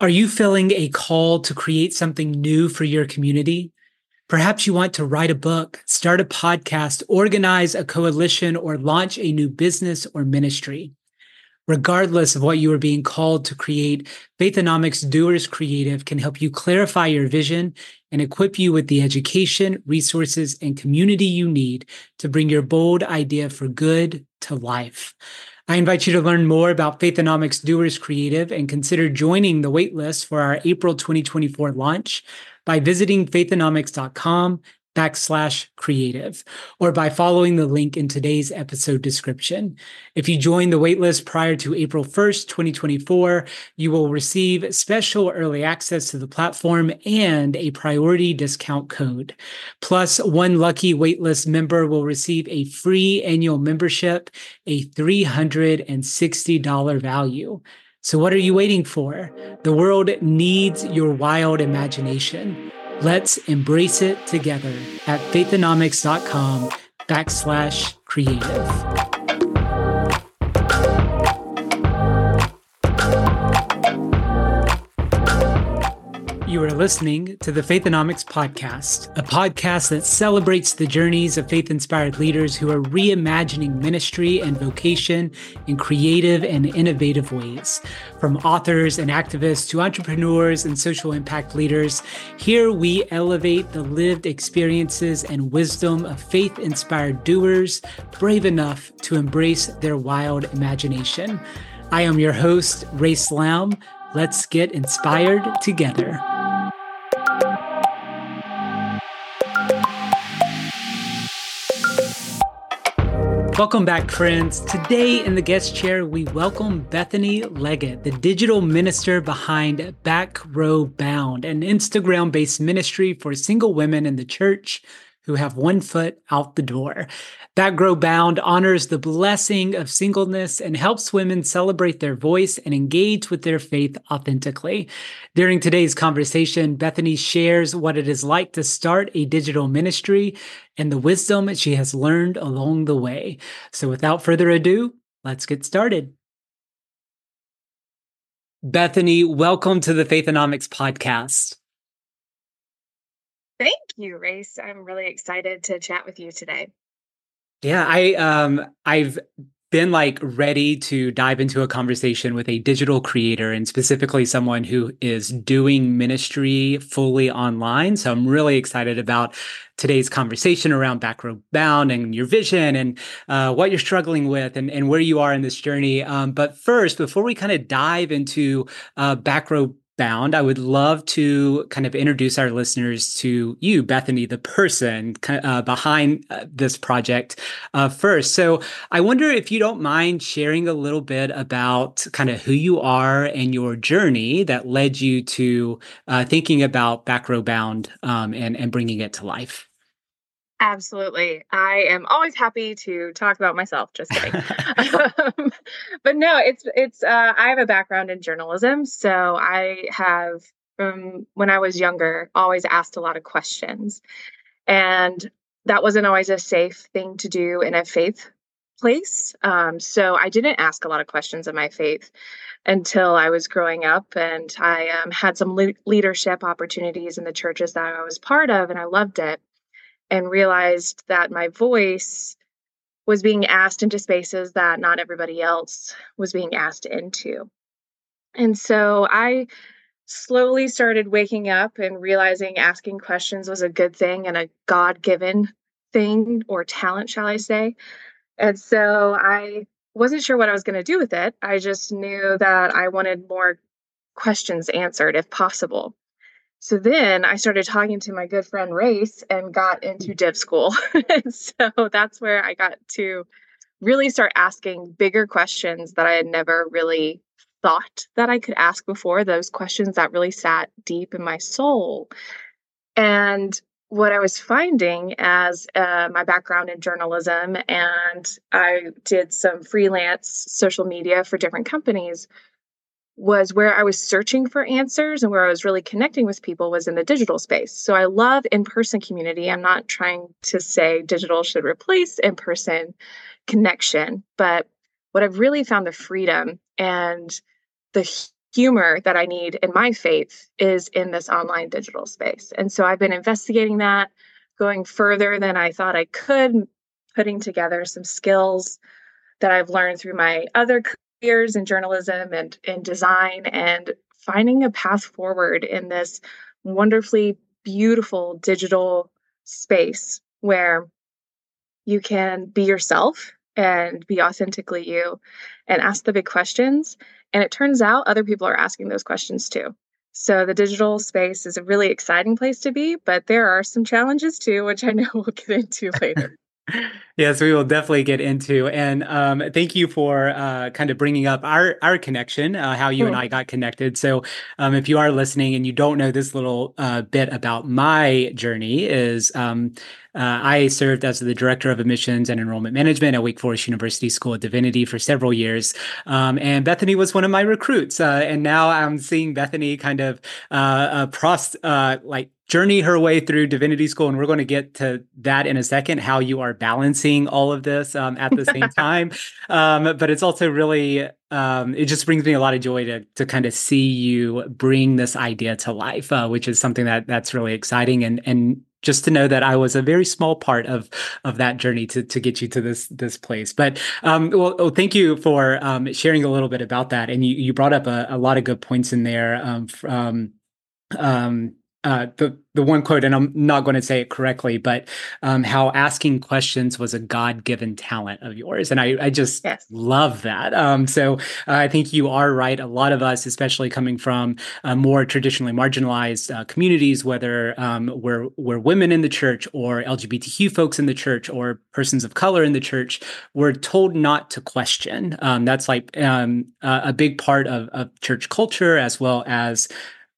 Are you feeling a call to create something new for your community? Perhaps you want to write a book, start a podcast, organize a coalition, or launch a new business or ministry. Regardless of what you are being called to create, Faithonomics Doers Creative can help you clarify your vision and equip you with the education, resources, and community you need to bring your bold idea for good to life. I invite you to learn more about Faithonomics Doers Creative and consider joining the waitlist for our April 2024 launch by visiting faithonomics.com backslash creative or by following the link in today's episode description. If you join the waitlist prior to April 1st, 2024, you will receive special early access to the platform and a priority discount code. Plus, one lucky waitlist member will receive a free annual membership, a $360 value. So, what are you waiting for? The world needs your wild imagination. Let's embrace it together at faithonomics.com backslash creative. You are listening to the Faithonomics Podcast, a podcast that celebrates the journeys of faith inspired leaders who are reimagining ministry and vocation in creative and innovative ways. From authors and activists to entrepreneurs and social impact leaders, here we elevate the lived experiences and wisdom of faith inspired doers brave enough to embrace their wild imagination. I am your host, Ray Sloum. Let's get inspired together. Welcome back, friends. Today in the guest chair, we welcome Bethany Leggett, the digital minister behind Back Row Bound, an Instagram based ministry for single women in the church who have one foot out the door. Back Row Bound honors the blessing of singleness and helps women celebrate their voice and engage with their faith authentically. During today's conversation, Bethany shares what it is like to start a digital ministry and the wisdom she has learned along the way. So without further ado, let's get started. Bethany, welcome to the Faithonomics podcast. Thank you, Rayce. I'm really excited to chat with you today. Yeah, I um I've been like ready to dive into a conversation with a digital creator and specifically someone who is doing ministry fully online. So I'm really excited about today's conversation around Back Row Bound and your vision and uh, what you're struggling with and, and where you are in this journey. Um, but first, before we kind of dive into uh, Back Row bound, I would love to kind of introduce our listeners to you, Bethany, the person uh, behind uh, this project uh, first. So I wonder if you don't mind sharing a little bit about kind of who you are and your journey that led you to uh, thinking about Back Row Bound um, and, and bringing it to life. Absolutely. I am always happy to talk about myself. Just kidding. um, but no, it's it's uh, I have a background in journalism, so I have from when I was younger always asked a lot of questions, and that wasn't always a safe thing to do in a faith place. Um, so I didn't ask a lot of questions of my faith until I was growing up, and I um, had some le- leadership opportunities in the churches that I was part of, and I loved it and realized that my voice was being asked into spaces that not everybody else was being asked into. And so I slowly started waking up and realizing asking questions was a good thing and a God given thing or talent, shall I say. And so I wasn't sure what I was going to do with it. I just knew that I wanted more questions answered if possible. So then I started talking to my good friend Rayce and got into div school. so that's where I got to really start asking bigger questions that I had never really thought that I could ask before, those questions that really sat deep in my soul. And what I was finding as uh, my background in journalism, and I did some freelance social media for different companies, was where I was searching for answers and where I was really connecting with people was in the digital space. So I love in person community. I'm not trying to say digital should replace in person connection, but what I've really found the freedom and the humor that I need in my faith is in this online digital space. And so I've been investigating that, going further than I thought I could, putting together some skills that I've learned through my other careers in journalism and in design and finding a path forward in this wonderfully beautiful digital space where you can be yourself and be authentically you and ask the big questions. And it turns out other people are asking those questions too. So the digital space is a really exciting place to be, but there are some challenges too, which I know we'll get into later. Yes, we will definitely get into. And um, thank you for uh, kind of bringing up our our connection, uh, how you and I got connected. So, um, if you are listening and you don't know this little uh, bit about my journey, is um, uh, I served as the director of admissions and enrollment management at Wake Forest University School of Divinity for several years. Um, and Bethany was one of my recruits. Uh, and now I'm seeing Bethany kind of uh, pros- like journey her way through divinity school and we're going to get to that in a second how you are balancing all of this um, at the same time um, but it's also really um, it just brings me a lot of joy to to kind of see you bring this idea to life uh, which is something that that's really exciting and and just to know that I was a very small part of of that journey to to get you to this this place. But um, well, well, thank you for um, sharing a little bit about that. And you you brought up a, a lot of good points in there. Um, from, um, uh, the the one quote, and I'm not going to say it correctly, but um, how asking questions was a God given talent of yours, and I I just yes. love that. Um, so uh, I think you are right. A lot of us, especially coming from uh, more traditionally marginalized uh, communities, whether um, we're we're women in the church or LGBTQ folks in the church or persons of color in the church, we're told not to question. Um, that's like um, a big part of, of church culture as well as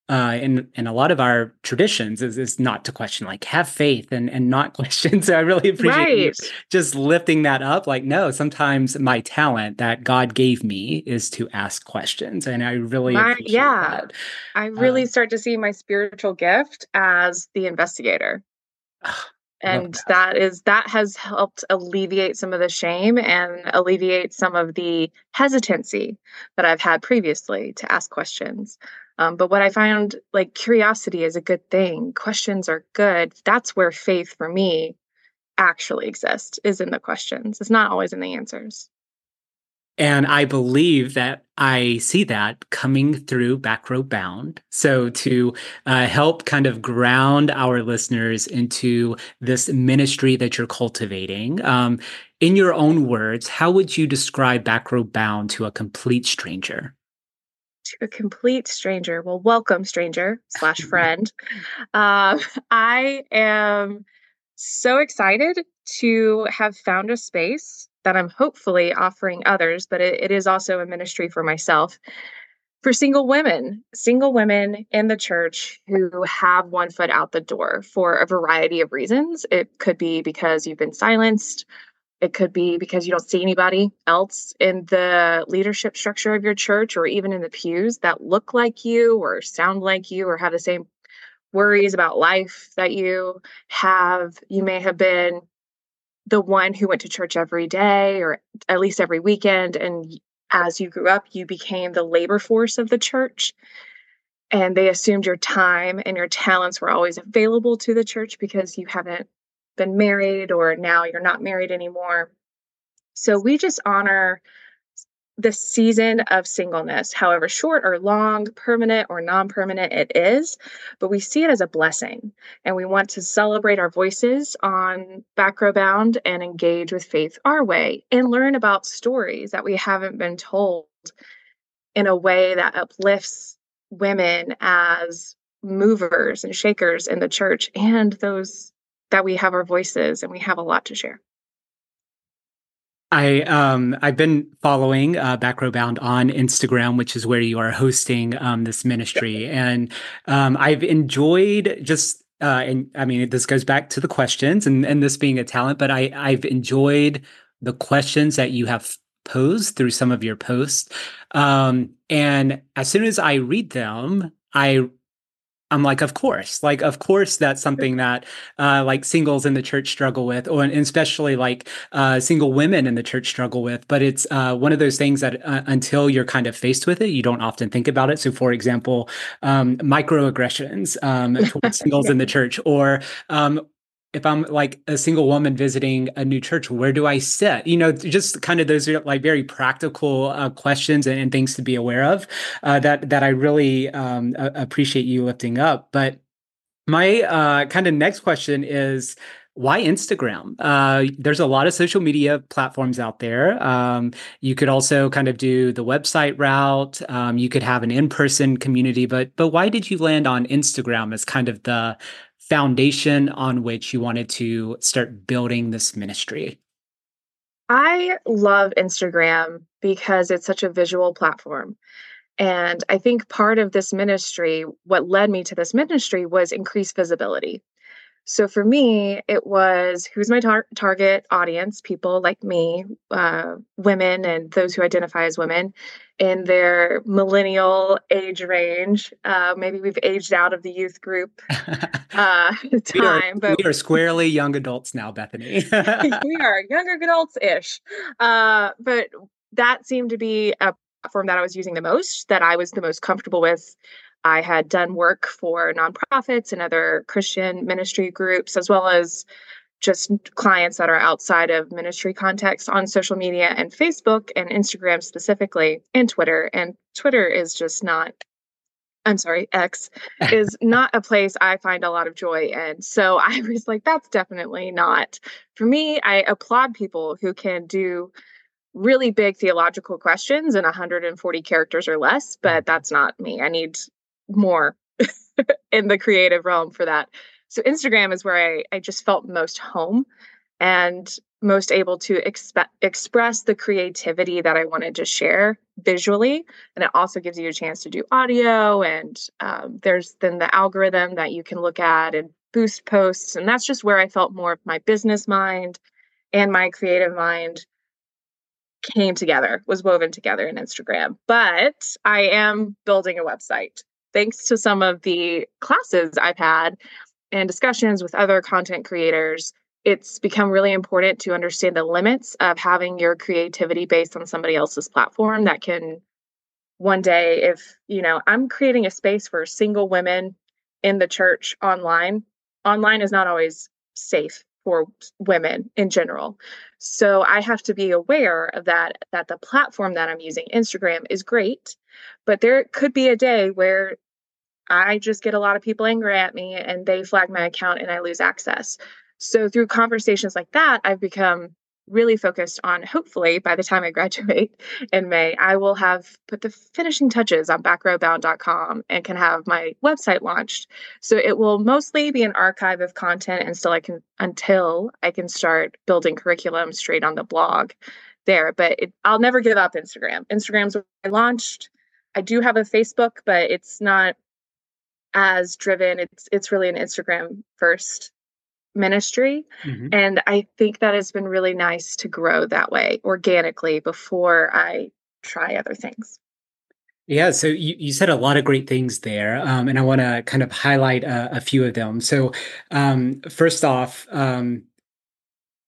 uh, in in a lot of our traditions is, is not to question like have faith and and not question so i really appreciate right. you just lifting that up like no sometimes my talent that god gave me is to ask questions and i really my, yeah that. i really um, start to see my spiritual gift as the investigator and that. that is that has helped alleviate some of the shame and alleviate some of the hesitancy that i've had previously to ask questions um, but what I found like curiosity is a good thing, questions are good. That's where faith for me actually exists, is in the questions. It's not always in the answers. And I believe that I see that coming through Back Row Bound. So, to uh, help kind of ground our listeners into this ministry that you're cultivating, um, in your own words, how would you describe Back Row Bound to a complete stranger? A complete stranger. Well, welcome, stranger slash friend. Um, I am so excited to have found a space that I'm hopefully offering others, but it, it is also a ministry for myself for single women, single women in the church who have one foot out the door for a variety of reasons. It could be because you've been silenced it could be because you don't see anybody else in the leadership structure of your church or even in the pews that look like you or sound like you or have the same worries about life that you have. You may have been the one who went to church every day or at least every weekend. And as you grew up, you became the labor force of the church. And they assumed your time and your talents were always available to the church because you haven't been married or now you're not married anymore. So we just honor the season of singleness, however short or long, permanent or non permanent it is, but we see it as a blessing. And we want to celebrate our voices on Back Row Bound and engage with faith our way and learn about stories that we haven't been told in a way that uplifts women as movers and shakers in the church and those that we have our voices and we have a lot to share. I um I've been following uh, Back Row Bound on Instagram, which is where you are hosting um, this ministry, and um, I've enjoyed just uh, and I mean this goes back to the questions and and this being a talent, but I I've enjoyed the questions that you have posed through some of your posts, um, and as soon as I read them, I I'm like, of course, like, of course, that's something that uh, like singles in the church struggle with, or and especially like uh, single women in the church struggle with. But it's uh, one of those things that uh, until you're kind of faced with it, you don't often think about it. So, for example, um, microaggressions um, towards singles in the church, or um, if I'm like a single woman visiting a new church, where do I sit? You know, just kind of those are like very practical uh, questions and, and, things to be aware of uh, that that I really um, appreciate you lifting up. But my uh, kind of next question is why Instagram? Uh, there's a lot of social media platforms out there. Um, you could also kind of do the website route. Um, you could have an in-person community, but but why did you land on Instagram as kind of the foundation on which you wanted to start building this ministry? I love Instagram because it's such a visual platform. And I think part of this ministry, what led me to this ministry was increased visibility. So for me, it was who's my tar- target audience? People like me, uh, women, and those who identify as women in their millennial age range. Uh, maybe we've aged out of the youth group uh, time, we are, but we are squarely young adults now, Bethany. we are younger adults ish. Uh, but that seemed to be a platform that I was using the most, that I was the most comfortable with I had done work for nonprofits and other Christian ministry groups, as well as just clients that are outside of ministry context on social media and Facebook and Instagram specifically, and Twitter. And Twitter is just not, I'm sorry, X is not a place I find a lot of joy in. So I was like, that's definitely not for me. I applaud people who can do really big theological questions in 140 characters or less, but mm-hmm. that's not me. I need more in the creative realm for that. So Instagram is where I, I just felt most home and most able to express the creativity that I wanted to share visually. And it also gives you a chance to do audio. And um, there's then the algorithm that you can look at and boost posts. And that's just where I felt more of my business mind and my creative mind came together, was woven together in Instagram. But I am building a website thanks to some of the classes I've had and discussions with other content creators, it's become really important to understand the limits of having your creativity based on somebody else's platform that can one day if you know i'm creating a space for single women in the church online online is not always safe for women in general so i have to be aware of that that the platform that i'm using instagram is great but there could be a day where I just get a lot of people angry at me and they flag my account and I lose access. So through conversations like that, I've become really focused on hopefully by the time I graduate in May, I will have put the finishing touches on backrowbound.com and can have my website launched. So it will mostly be an archive of content and still I can until I can start building curriculum straight on the blog there. But it, I'll never give up Instagram. Instagram's where I launched. I do have a Facebook, but it's not as driven. It's it's really an Instagram first ministry. Mm-hmm. And I think that has been really nice to grow that way organically before I try other things. Yeah, so you, you said a lot of great things there, um, and I want to kind of highlight a, a, few of them. So, um, first off, um,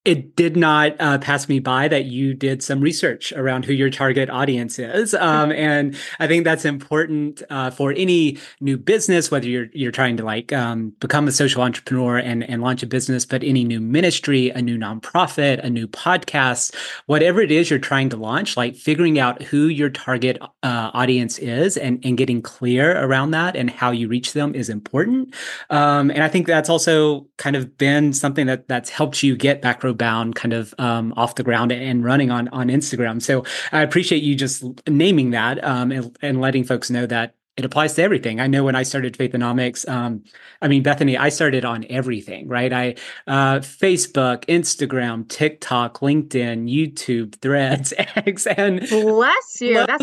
it did not uh, pass me by that you did some research around who your target audience is, um, and I think that's important uh, for any new business, whether you're you're trying to like um, become a social entrepreneur and and launch a business, but any new ministry, a new nonprofit, a new podcast, whatever it is you're trying to launch, like figuring out who your target uh, audience is and and getting clear around that and how you reach them is important. Um, and I think that's also kind of been something that that's helped you get back bound kind of um, off the ground and running on on Instagram. So I appreciate you just naming that um, and, and, letting folks know that it applies to everything. I know when I started Faithonomics, um, I mean Bethany, I started on everything, right? I uh, Facebook, Instagram, TikTok, LinkedIn, YouTube, Threads, X, and bless you. That's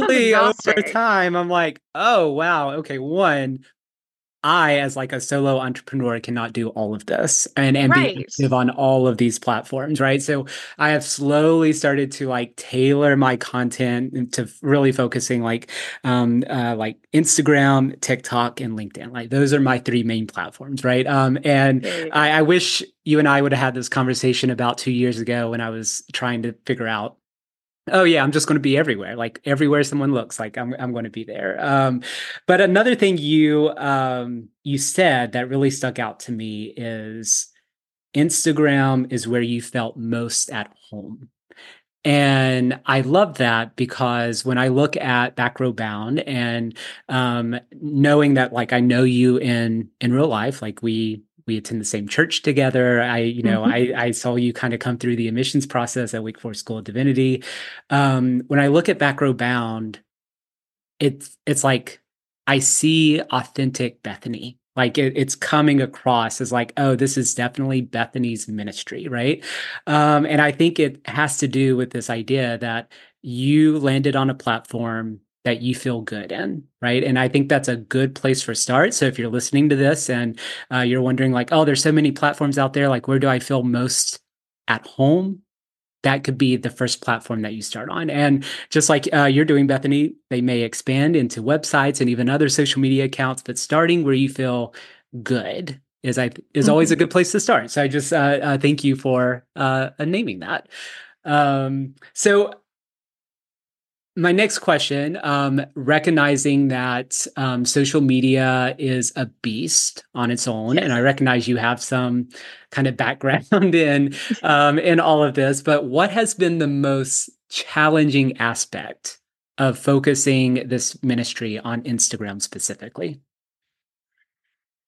over time, I'm like, oh wow, okay, one I, as like a solo entrepreneur, cannot do all of this and, and Right. be active on all of these platforms, right? So I have slowly started to like tailor my content to really focusing like um uh, like Instagram, TikTok, and LinkedIn. Like those are my three main platforms, right? Um, and. I, I wish you and I would have had this conversation about two years ago when I was trying to figure out oh yeah i'm just going to be everywhere like everywhere someone looks like i'm, I'm going to be there. Um, but another thing you um, you said that really stuck out to me is instagram is where you felt most at home. And I love that because when I look at Back Row Bound and um, knowing that, like, I know you in in real life, like we we attend the same church together. I, you know, Mhm. I I saw you kind of come through the admissions process at Wake Forest School of Divinity. Um, when I look at Back Row Bound, it's it's like I see authentic Bethany. Like it, it's coming across as like, oh, this is definitely Bethany's ministry, right? Um, and I think it has to do with this idea that you landed on a platform that you feel good in, right? And I think that's a good place for start. So if you're listening to this and uh, you're wondering, like, oh, there's so many platforms out there, like, where do I feel most at home? that could be the first platform that you start on. And just like uh, you're doing, Bethany, they may expand into websites and even other social media accounts. But starting where you feel good is I is always a Mhm. good place to start. So I just uh, uh, thank you for uh, uh, naming that. Um, so my next question um, recognizing that um, social media is a beast on its own and i recognize you have some kind of background in um, in all of this but what has been the most challenging aspect of focusing this ministry on instagram specifically?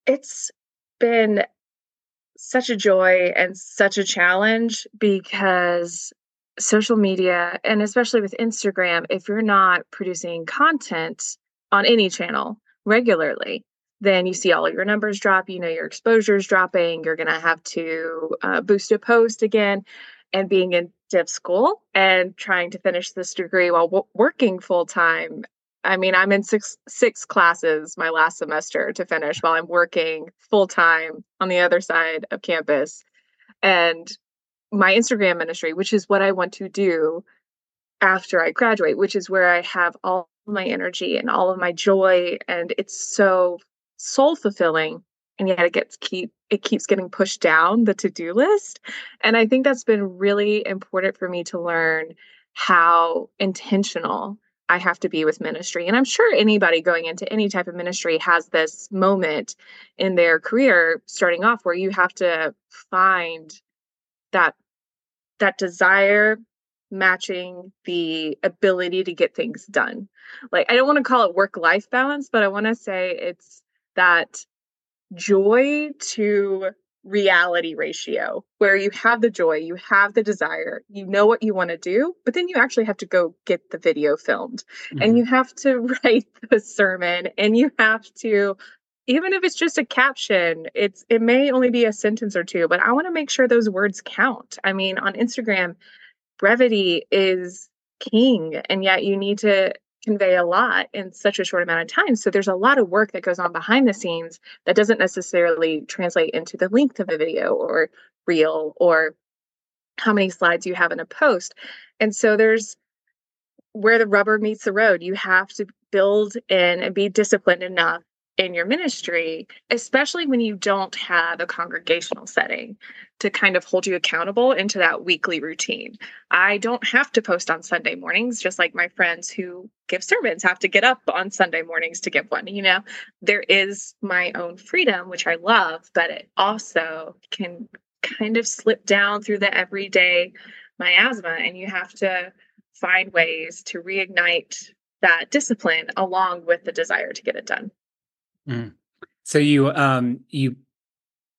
It's been such a joy and such a challenge because social media, and especially with Instagram, if you're not producing content on any channel regularly, then you see all of your numbers drop. You know, your exposure is dropping. You're going to have to uh, boost a post again. And being in div school and trying to finish this degree while w- working full time I mean, I'm in six six classes my last semester to finish while I'm working full time on the other side of campus. And my Instagram ministry, which is what I want to do after I graduate, which is where I have all my energy and all of my joy and it's so soul fulfilling and yet it gets keep it keeps getting pushed down the to-do list. And I think that's been really important for me to learn how intentional I have to be with ministry. And I'm sure anybody going into any type of ministry has this moment in their career starting off where you have to find that that desire matching the ability to get things done. Like I don't want to call it work life balance, but I want to say it's that joy to reality ratio where you have the joy, you have the desire, you know what you want to do, but then you actually have to go get the video filmed and Mhm. you have to write the sermon and you have to even if it's just a caption, it's it may only be a sentence or two, but I want to make sure those words count. I mean, on Instagram, brevity is king and yet you need to convey a lot in such a short amount of time. So there's a lot of work that goes on behind the scenes that doesn't necessarily translate into the length of a video or reel or how many slides you have in a post. And so there's where the rubber meets the road. You have to build in and be disciplined enough in your ministry especially when you don't have a congregational setting to kind of hold you accountable into that weekly routine I don't have to post on Sunday mornings, just like my friends who give sermons have to get up on Sunday mornings to give one. You know, there is my own freedom, which I love, but it also can kind of slip down through the everyday miasma, and you have to find ways to reignite that discipline along with the desire to get it done. Mm. So you um you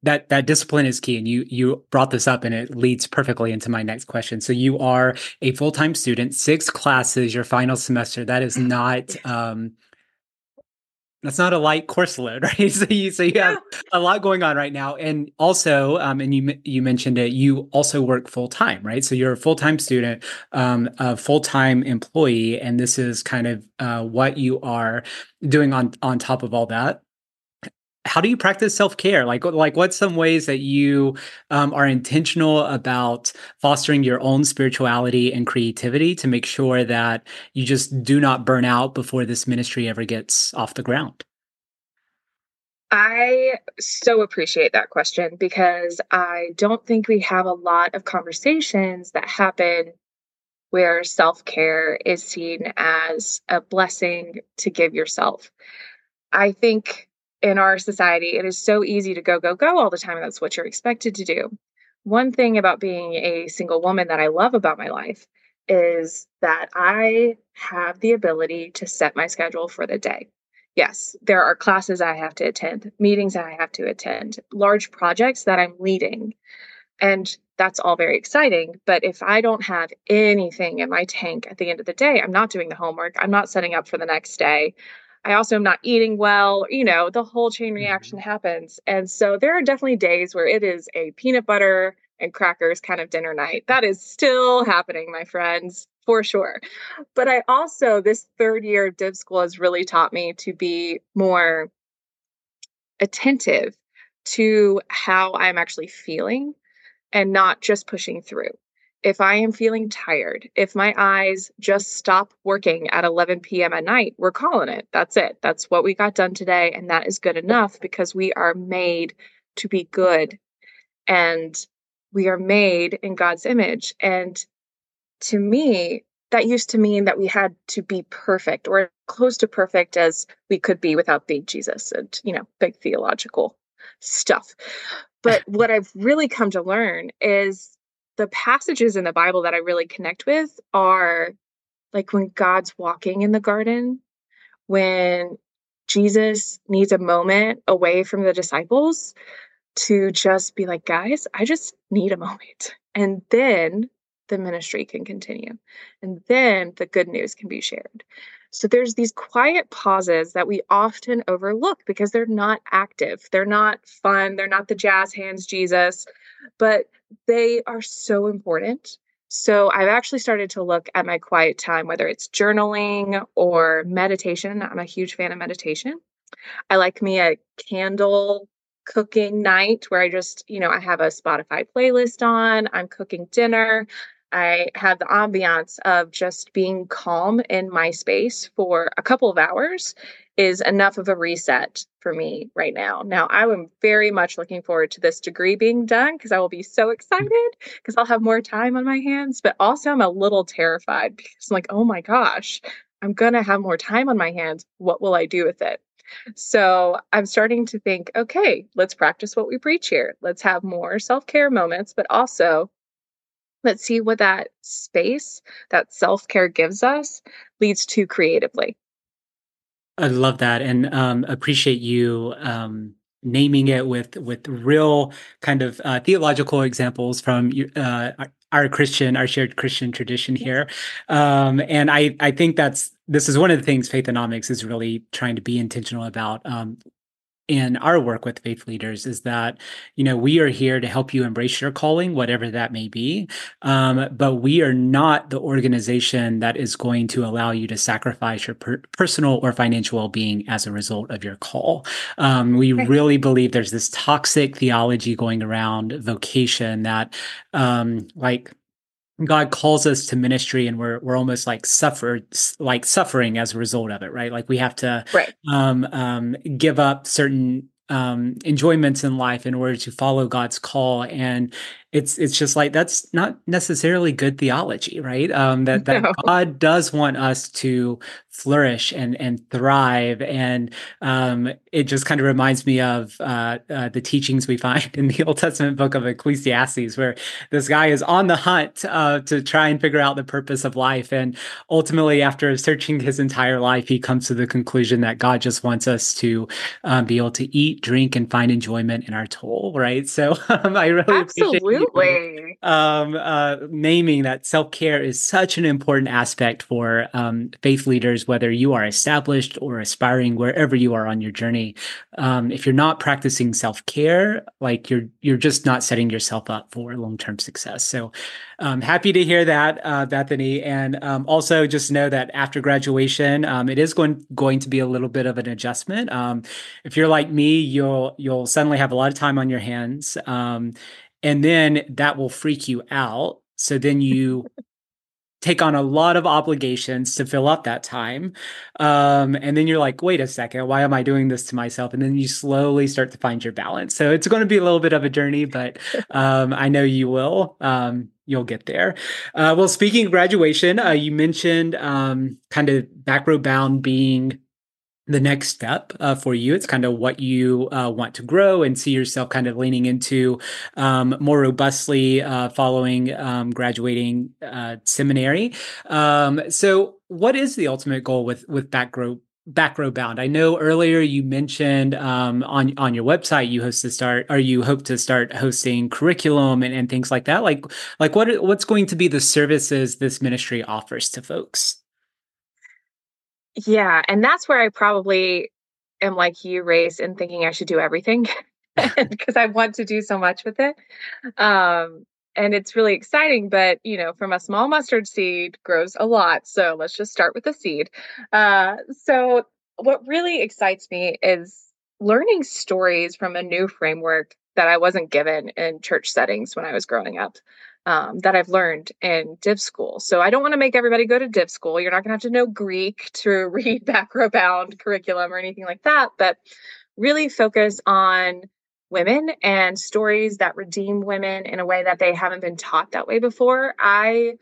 that that discipline is key and you you brought this up and it leads perfectly into my next question. So you are a full-time student six classes your final semester. That is not um that's not a light course load right? So you so you have a lot going on right now. And also um and you you mentioned it you also work full-time right? So you're a full-time student um a full-time employee and this is kind of uh what you are doing on on top of all that how do you practice self-care like like what's some ways that you um, are intentional about fostering your own spirituality and creativity to make sure that you just do not burn out before this ministry ever gets off the ground I so appreciate that question because I don't think we have a lot of conversations that happen where self care is seen as a blessing to give yourself. I think in our society, it is so easy to go, go, go all the time. That's what you're expected to do. One thing about being a single woman that I love about my life is that I have the ability to set my schedule for the day yes, there are classes I have to attend, meetings that I have to attend, large projects that I'm leading. And that's all very exciting. But if I don't have anything in my tank at the end of the day, I'm not doing the homework, I'm not setting up for the next day. I also am not eating well, you know, the whole chain reaction mm-hmm. happens. And so there are definitely days where it is a peanut butter and crackers kind of dinner night. That is still happening, my friends for sure. But I also, this third year of div school has really taught me to be more attentive to how I'm actually feeling and not just pushing through. If I am feeling tired, if my eyes just stop working at 11 p.m. at night, we're calling it. That's it. That's what we got done today. And that is good enough because we are made to be good and we are made in God's image. And to me, that used to mean that we had to be perfect or close to perfect as we could be without being Jesus and, you know, big theological stuff. But what I've really come to learn is the passages in the Bible that I really connect with are like when God's walking in the garden, when Jesus needs a moment away from the disciples to just be like, guys, I just need a moment. And then the ministry can continue. And then the good news can be shared. So there's these quiet pauses that we often overlook because they're not active. They're not fun. They're not the jazz hands Jesus, but they are so important. So I've actually started to look at my quiet time, whether it's journaling or meditation. I'm a huge fan of meditation. I like me a candle cooking night where I just, you know, I have a Spotify playlist on, I'm cooking dinner, I have the ambiance of just being calm in my space for a couple of hours is enough of a reset for me right now. Now, I am very much looking forward to this degree being done because I will be so excited because I'll have more time on my hands. But also, I'm a little terrified because I'm like, oh my gosh, I'm going to have more time on my hands. What will I do with it? So I'm starting to think, okay, let's practice what we preach here. Let's have more self care moments, but also let's see what that space, that self care gives us, leads to creatively. I love that and um, appreciate you um, naming it with with real kind of uh, theological examples from uh, our Christian, our shared Christian tradition here. Um, and I I think that's this is one of the things Faithonomics is really trying to be intentional about. Um, in our work with faith leaders is that you know we are here to help you embrace your calling whatever that may be um, but we are not the organization that is going to allow you to sacrifice your per- personal or financial well-being as a result of your call. Um, we really believe there's this toxic theology going around vocation that um, like God calls us to ministry and we're we're almost like suffered like suffering as a result of it, right? Like we have to right. um, um, give up certain um, enjoyments in life in order to follow God's call. And it's it's just like that's not necessarily good theology, right? Um, that that no. God does want us to flourish and and thrive, and um, it just kind of reminds me of uh, uh, the teachings we find in the Old Testament book of Ecclesiastes, where this guy is on the hunt uh, to try and figure out the purpose of life, and ultimately, after searching his entire life, he comes to the conclusion that God just wants us to um, be able to eat, drink, and find enjoyment in our toll, right? So um, I really Absolutely. appreciate Absolutely. um, uh, naming that self care is such an important aspect for um, faith leaders, whether you are established or aspiring, wherever you are on your journey. Um, if you're not practicing self care, like you're you're just not setting yourself up for long term success. So, um, happy to hear that, uh, Bethany, and um, also just know that after graduation, um, it is going going to be a little bit of an adjustment. If you're like me, you'll you'll suddenly have a lot of time on your hands, um, and then that will freak you out. So then you take on a lot of obligations to fill up that time. Um, and then you're like, wait a second, why am I doing this to myself? And then you slowly start to find your balance. So it's going to be a little bit of a journey, but um, I know you will. Um, you'll get there. Uh, well, speaking of graduation, uh, you mentioned um, kind of back row bound being the next step uh, for you. It's kind of what you uh, want to grow and see yourself kind of leaning into um, more robustly uh, following um, graduating uh, seminary. Um, so, what is the ultimate goal with with back row back row bound? I know earlier you mentioned um, on on your website you host to start or you hope to start hosting curriculum and, and things like that. Like like what what's going to be the services this ministry offers to folks? Yeah, and that's where I probably am like you, Rayce, in thinking I should do everything because I want to do so much with it. Um, and it's really exciting, but you know, from a small mustard seed grows a lot. So let's just start with the seed. Uh, so what really excites me is learning stories from a new framework that I wasn't given in church settings when I was growing up um, that I've learned in div school. So I don't want to make everybody go to div school. You're not going to have to know Greek to read back row bound curriculum or anything like that, but really focus on women and stories that redeem women in a way that they haven't been taught that way before. I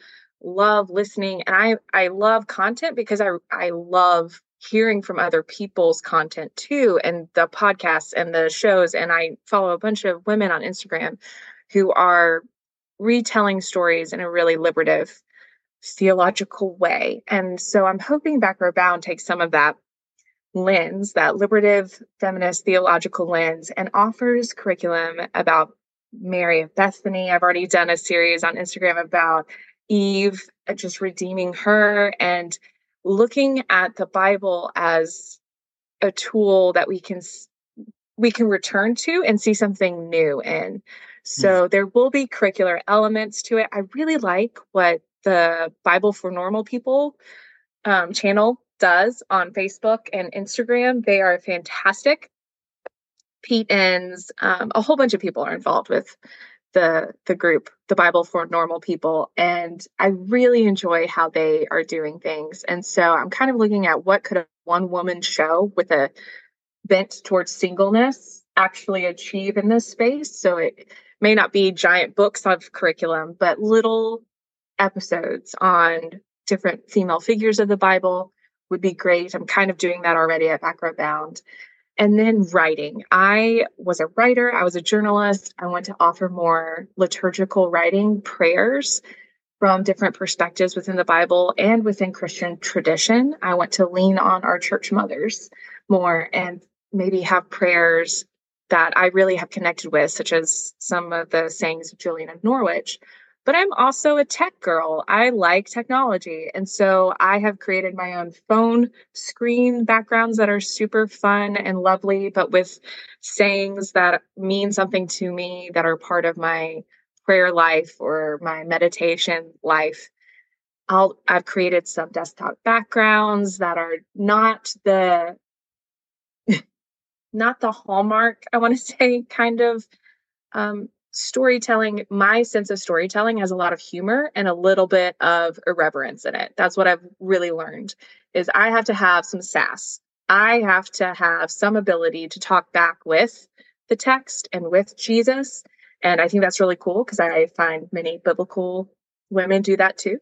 love listening and I I love content because I I love hearing from other people's content too and the podcasts and the shows and I follow a bunch of women on Instagram who are retelling stories in a really liberative theological way. And so I'm hoping Back Row Bound takes some of that lens, that liberative feminist theological lens, and offers curriculum about Mary of Bethany. I've already done a series on Instagram about Eve, uh, just redeeming her and looking at the Bible as a tool that we can we can return to and see something new in. So mm. there will be curricular elements to it. I really like what the Bible for Normal People um, channel does on Facebook and Instagram. They are fantastic. Pete Enns, um, a whole bunch of people are involved with the the group, the Bible for Normal People, and I really enjoy how they are doing things. And so I'm kind of looking at what could a one woman show with a bent towards singleness actually achieve in this space. So it may not be giant books of curriculum, but little episodes on different female figures of the Bible would be great. I'm kind of doing that already at Back Row Bound. And then writing. I was a writer, I was a journalist. I want to offer more liturgical writing prayers from different perspectives within the Bible and within Christian tradition. I want to lean on our church mothers more and maybe have prayers that I really have connected with, such as some of the sayings of Julian of Norwich. But I'm also a tech girl. I like technology. And so I have created my own phone screen backgrounds that are super fun and lovely, but with sayings that mean something to me that are part of my prayer life or my meditation life. I'll, I've created some desktop backgrounds that are not the not the hallmark, I want to say, kind of um, storytelling. My sense of storytelling has a lot of humor and a little bit of irreverence in it. That's what I've really learned is I have to have some sass. I have to have some ability to talk back with the text and with Jesus. And I think that's really cool because I find many biblical women do that too.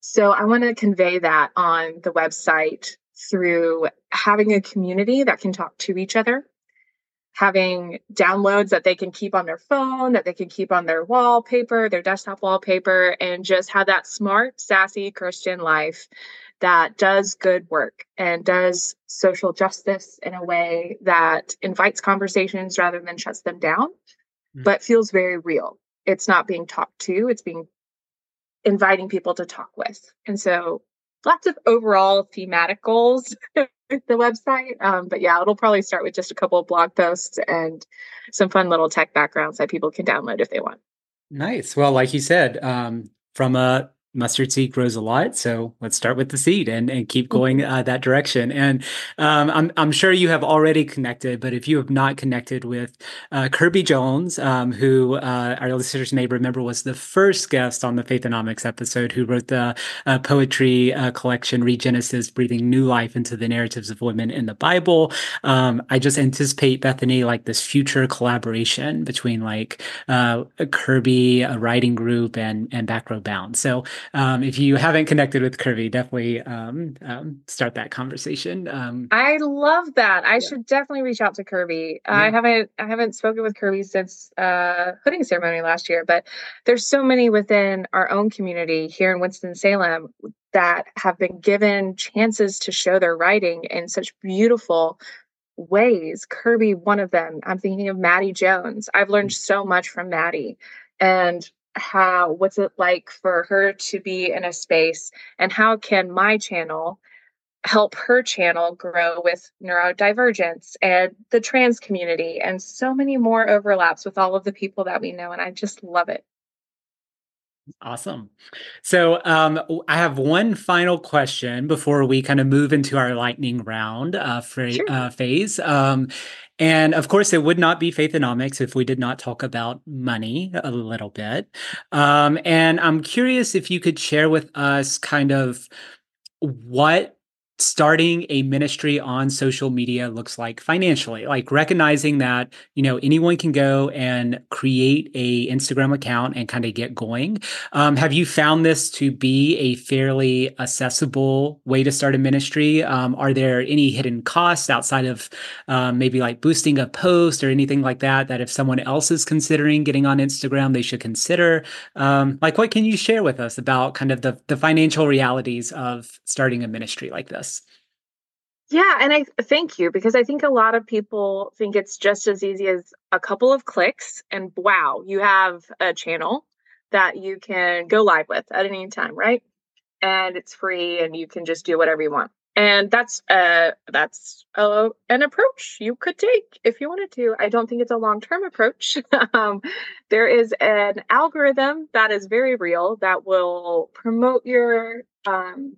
So I want to convey that on the website through having a community that can talk to each other, having downloads that they can keep on their phone, that they can keep on their wallpaper, their desktop wallpaper, and just have that smart, sassy Christian life that does good work and does social justice in a way that invites conversations rather than shuts them down, mm-hmm. but feels very real. it's not being talked to, it's being inviting people to talk with. And so lots of overall thematic goals the website. Um, but yeah, it'll probably start with just a couple of blog posts and some fun little tech backgrounds that people can download if they want. Nice. Well, like you said, um, from a mustard seed grows a lot. So let's start with the seed and, and keep mm-hmm. going uh, that direction. And um, I'm, I'm sure you have already connected, but if you have not connected with uh, Kirby Jones, um, who uh, our listeners may remember was the first guest on the Faithonomics episode, who wrote the uh, poetry uh, collection Regenesis, Breathing New Life into the Narratives of Women in the Bible. Um, I just anticipate, Bethany, like this future collaboration between like uh, Kirby, a writing group, and, and Back Row Bound. So um, if you haven't connected with Kirby, definitely um, um, start that conversation. Um, I love that. I yeah. should definitely reach out to Kirby. Yeah. I haven't I haven't spoken with Kirby since uh, hooding ceremony last year, but there's so many within our own community here in Winston Salem that have been given chances to show their writing in such beautiful ways. Kirby, one of them. I'm thinking of Maddie Jones. I've learned mm. so much from Maddie. And how what's it like for her to be in a space and how can my channel help her channel grow with neurodivergence and the trans community and so many more overlaps with all of the people that we know and i just love it Awesome. So um, I have one final question before we kind of move into our lightning round uh, fra- sure. uh, phase. Um, and of course, it would not be Faithonomics if we did not talk about money a little bit. Um, and I'm curious if you could share with us kind of what starting a ministry on social media looks like financially like recognizing that you know anyone can go and create a instagram account and kind of get going. Um, have you found this to be a fairly accessible way to start a ministry? Um, are there any hidden costs outside of um, maybe like boosting a post or anything like that that if someone else is considering getting on instagram they should consider? Um, like what can you share with us about kind of the, the financial realities of starting a ministry like this yeah, and I thank you because I think a lot of people think it's just as easy as a couple of clicks and wow, you have a channel that you can go live with at any time, right? And it's free and you can just do whatever you want. And that's uh that's uh, an approach you could take if you wanted to. I don't think it's a long-term approach. um, there is an algorithm that is very real that will promote your um,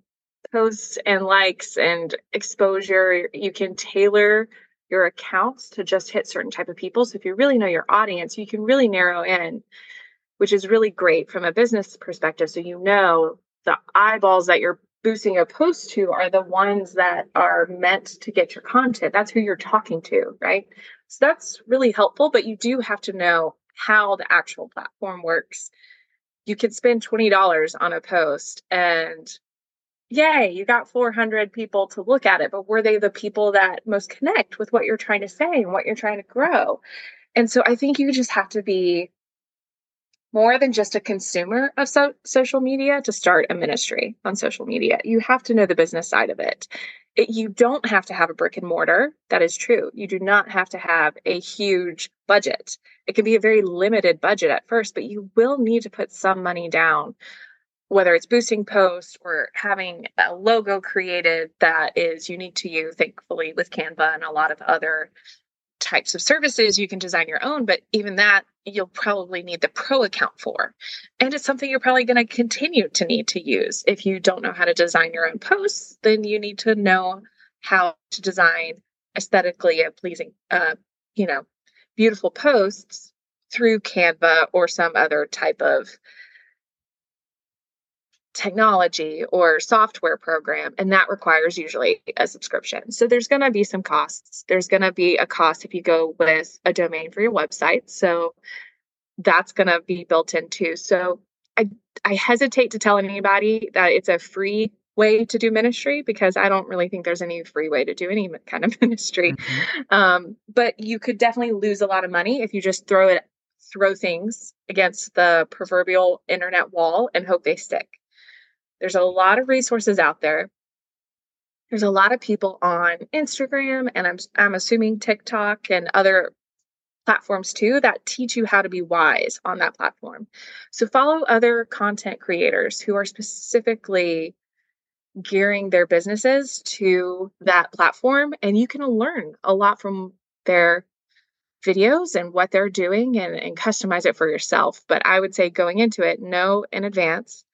posts and likes and exposure. You can tailor your accounts to just hit certain type of people. So if you really know your audience, you can really narrow in, which is really great from a business perspective. So you know the eyeballs that you're boosting a post to are the ones that are meant to get your content. That's who you're talking to, right? So that's really helpful, but you do have to know how the actual platform works. You could spend $20 on a post and yay, you got 400 people to look at it, but were they the people that most connect with what you're trying to say and what you're trying to grow? And so I think you just have to be more than just a consumer of so- social media to start a ministry on social media. You have to know the business side of it. it. You don't have to have a brick and mortar. That is true. You do not have to have a huge budget. It can be a very limited budget at first, but you will need to put some money down whether it's boosting posts or having a logo created that is unique to you, thankfully, with Canva and a lot of other types of services, you can design your own, but even that you'll probably need the pro account for. And it's something you're probably going to continue to need to use. If you don't know how to design your own posts, then you need to know how to design aesthetically a pleasing, uh, you know, beautiful posts through Canva or some other type of technology or software program, and that requires usually a subscription. So there's going to be some costs. There's going to be a cost if you go with a domain for your website. So that's going to be built in too. So I I hesitate to tell anybody that it's a free way to do ministry because I don't really think there's any free way to do any kind of ministry. Mm-hmm. Um, but you could definitely lose a lot of money if you just throw it throw things against the proverbial internet wall and hope they stick. There's a lot of resources out there. There's a lot of people on Instagram and I'm I'm assuming TikTok and other platforms too that teach you how to be wise on that platform. So follow other content creators who are specifically gearing their businesses to that platform and you can learn a lot from their videos and what they're doing and, and customize it for yourself. But I would say going into it, know in advance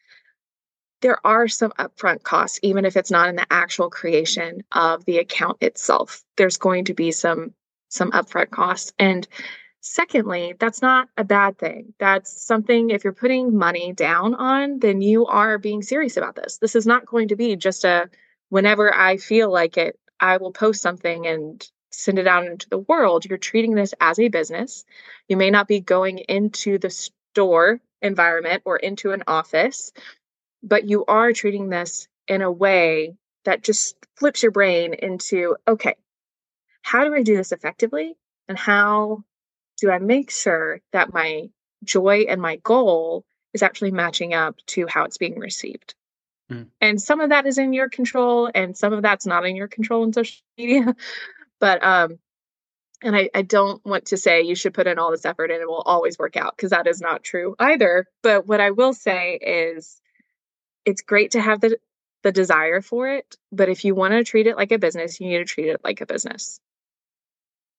there are some upfront costs, even if it's not in the actual creation of the account itself. There's going to be some some upfront costs. And secondly, that's not a bad thing. That's something if you're putting money down on, then you are being serious about this. This is not going to be just a whenever I feel like it, I will post something and send it out into the world. You're treating this as a business. You may not be going into the store environment or into an office but you are treating this in a way that just flips your brain into okay, how do I do this effectively? And how do I make sure that my joy and my goal is actually matching up to how it's being received? Mm. And some of that is in your control, and some of that's not in your control in social media. but um, and I, I don't want to say you should put in all this effort and it will always work out because that is not true either. But what I will say is it's great to have the the desire for it, but if you want to treat it like a business, you need to treat it like a business.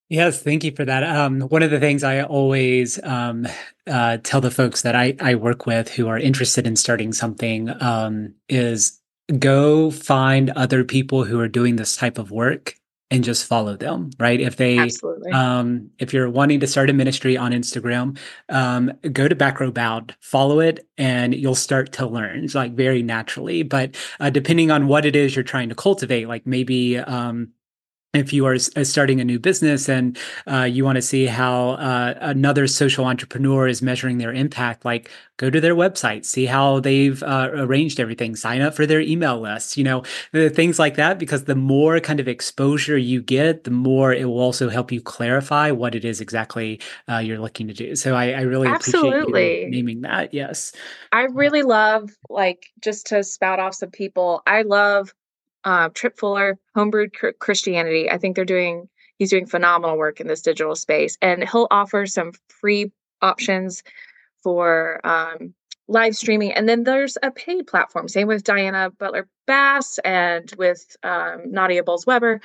Yes, thank you for that. Um, one of the things I always um, uh, tell the folks that I, I work with who are interested in starting something um, is go find other people who are doing this type of work and just follow them right if they Absolutely. um if you're wanting to start a ministry on instagram um go to Back Row Bound follow it and you'll start to learn it's like very naturally but uh, depending on what it is you're trying to cultivate like maybe um if you are uh, starting a new business and uh, you want to see how uh, another social entrepreneur is measuring their impact, like go to their website, see how they've uh, arranged everything, sign up for their email list, you know, things like that. Because the more kind of exposure you get, the more it will also help you clarify what it is exactly uh, you're looking to do. So I, I really Absolutely. appreciate naming that. Yes. I really love, like, just to spout off some people, I love uh, Tripp Fuller, Homebrewed Christianity. I think they're doing, he's doing phenomenal work in this digital space. And he'll offer some free options for um, live streaming. And then there's a paid platform. Same with Diana Butler Bass and with um, Nadia Bolz Weber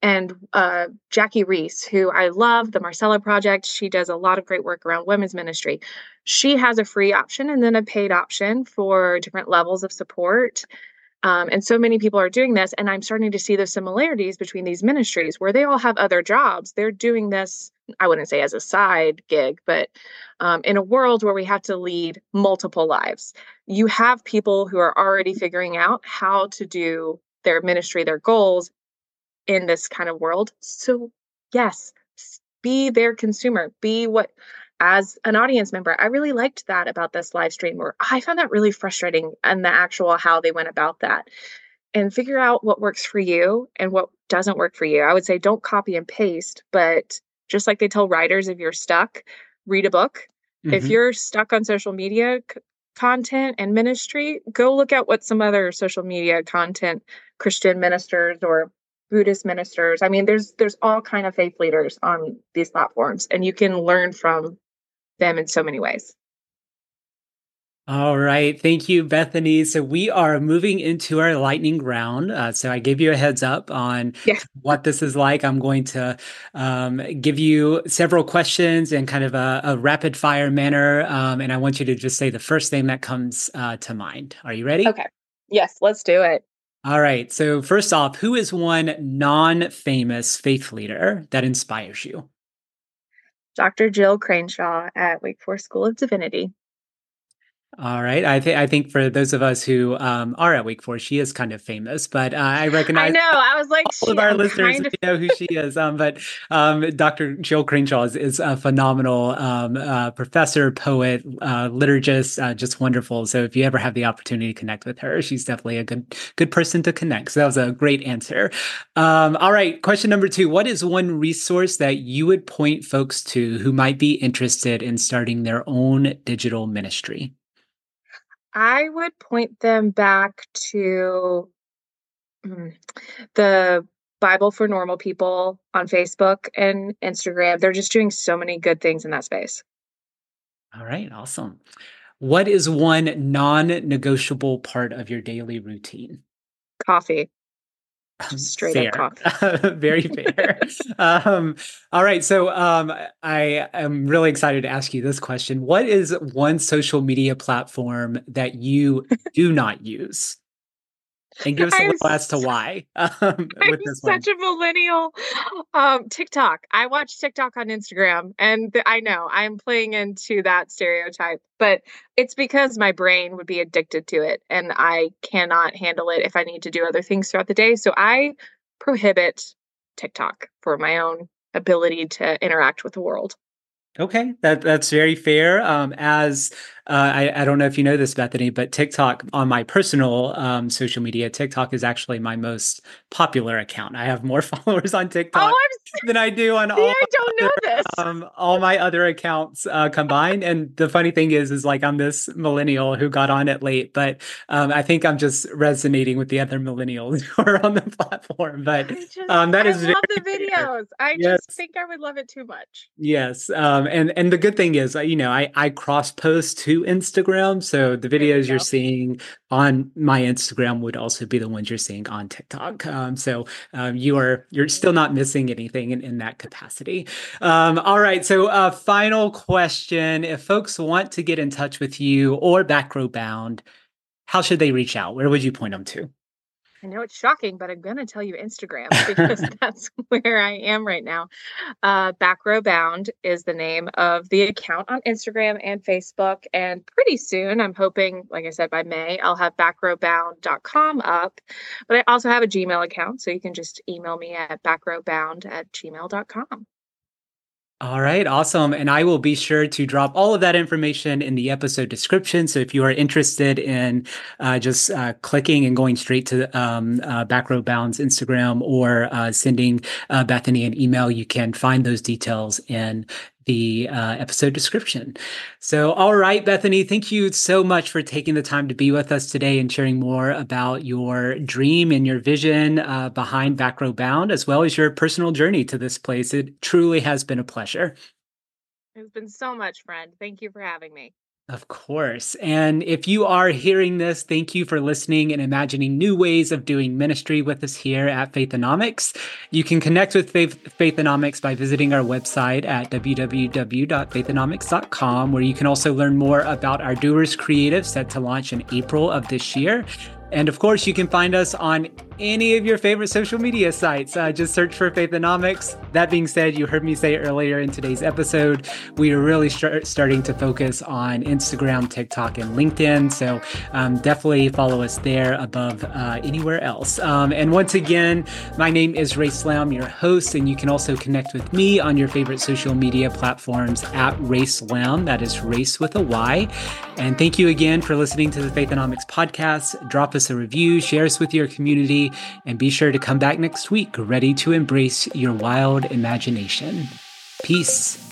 and uh, Jackie Reese, who I love, the Marcella Project. She does a lot of great work around women's ministry. She has a free option and then a paid option for different levels of support. Um, and so many people are doing this. And I'm starting to see the similarities between these ministries where they all have other jobs. They're doing this, I wouldn't say as a side gig, but um, in a world where we have to lead multiple lives, you have people who are already figuring out how to do their ministry, their goals in this kind of world. So, yes, be their consumer, be what as an audience member, I really liked that about this live stream, or I found that really frustrating and the actual how they went about that. And figure out what works for you and what doesn't work for you. I would say don't copy and paste, but just like they tell writers, if you're stuck, read a book. Mm-hmm. If you're stuck on social media c- content and ministry, go look at what some other social media content Christian ministers or Buddhist ministers. I mean, there's there's all kind of faith leaders on these platforms, and you can learn from them in so many ways. All right. Thank you, Bethany. So we are moving into our lightning round. Uh, so I gave you a heads up on what this is like. I'm going to um, give you several questions in kind of a, a rapid fire manner. Um, and I want you to just say the first thing that comes uh, to mind. Are you ready? Okay. Yes, let's do it. All right. So, first off, who is one non famous faith leader that inspires you? Dr. Jill Crainshaw at Wake Forest School of Divinity. All right. I think I think for those of us who um, are at Wake Forest, she is kind of famous, but uh, I recognize. I know. I was like, all of our listeners kind of... know who she is. Um, but um, Dr. Jill Crainshaw is, is a phenomenal um, uh, professor, poet, uh, liturgist, uh, just wonderful. So if you ever have the opportunity to connect with her, she's definitely a good good person to connect. So that was a great answer. Um, all right. Question number two: What is one resource that you would point folks to who might be interested in starting their own digital ministry? I would point them back to mm, the Bible for Normal People on Facebook and Instagram. They're just doing so many good things in that space. All right, awesome. What is one non negotiable part of your daily routine? Coffee. Straight fair. up coffee. Very fair. um, all right. So um, I am really excited to ask you this question. What is one social media platform that you do not use? And give us a little as to why. Um, I'm such one. a millennial. Um, TikTok. I watch TikTok on Instagram, and I know I'm playing into that stereotype, but it's because my brain would be addicted to it, and I cannot handle it if I need to do other things throughout the day. So I prohibit TikTok for my own ability to interact with the world. Okay, that that's very fair. Um, as uh, I, I don't know if you know this, Bethany, but TikTok on my personal um, social media, TikTok is actually my most popular account. I have more followers on TikTok oh, than I do on all. I don't other, know this. Um, all my other accounts uh, combined. and the funny thing is, is like I'm this millennial who got on it late, but um, I think I'm just resonating with the other millennials who are on the platform. But just, um, that I is love the videos. I yes. just think I would love it too much. Yes, um, and and the good thing is, uh, you know, I I cross post to Instagram. So the videos you are seeing on my Instagram would also be the ones you're seeing on TikTok. Um, so um, you are you're still not missing anything in, in that capacity. Um, all right. So uh, final question: If folks want to get in touch with you or Back Row Bound, how should they reach out? Where would you point them to? I know it's shocking, but I'm going to tell you Instagram because that's where I am right now. Uh, Back Row Bound is the name of the account on Instagram and Facebook. And pretty soon, I'm hoping, like I said, by May, I'll have backrowbound.com up. But I also have a Gmail account. So you can just email me at backrowbound at gmail.com. All right, awesome. And I will be sure to drop all of that information in the episode description. So if you are interested in uh, just uh, clicking and going straight to um, uh, Back Row Bound's Instagram or uh, sending uh, Bethany an email, you can find those details in the uh, episode description. So, all right, Bethany, thank you so much for taking the time to be with us today and sharing more about your dream and your vision uh, behind Back Row Bound, as well as your personal journey to this place. It truly has been a pleasure. It's been so much, friend. Thank you for having me. Of course. And if you are hearing this, thank you for listening and imagining new ways of doing ministry with us here at Faithonomics. You can connect with Faith, Faithonomics by visiting our website at www.faithonomics.com, where you can also learn more about our Doers Creative set to launch in April of this year. And of course, you can find us on any of your favorite social media sites. Uh, just search for Faithonomics. That being said, you heard me say earlier in today's episode, we are really start, starting to focus on Instagram, TikTok, and LinkedIn. So um, definitely follow us there above uh, anywhere else. Um, and once again, my name is Rayce Lamb, your host, and you can also connect with me on your favorite social media platforms at Rayce Lamb. That is Rayce with a Y. And thank you again for listening to the Faithonomics podcast. Drop us a review, share us with your community and be sure to come back next week ready to embrace your wild imagination. Peace.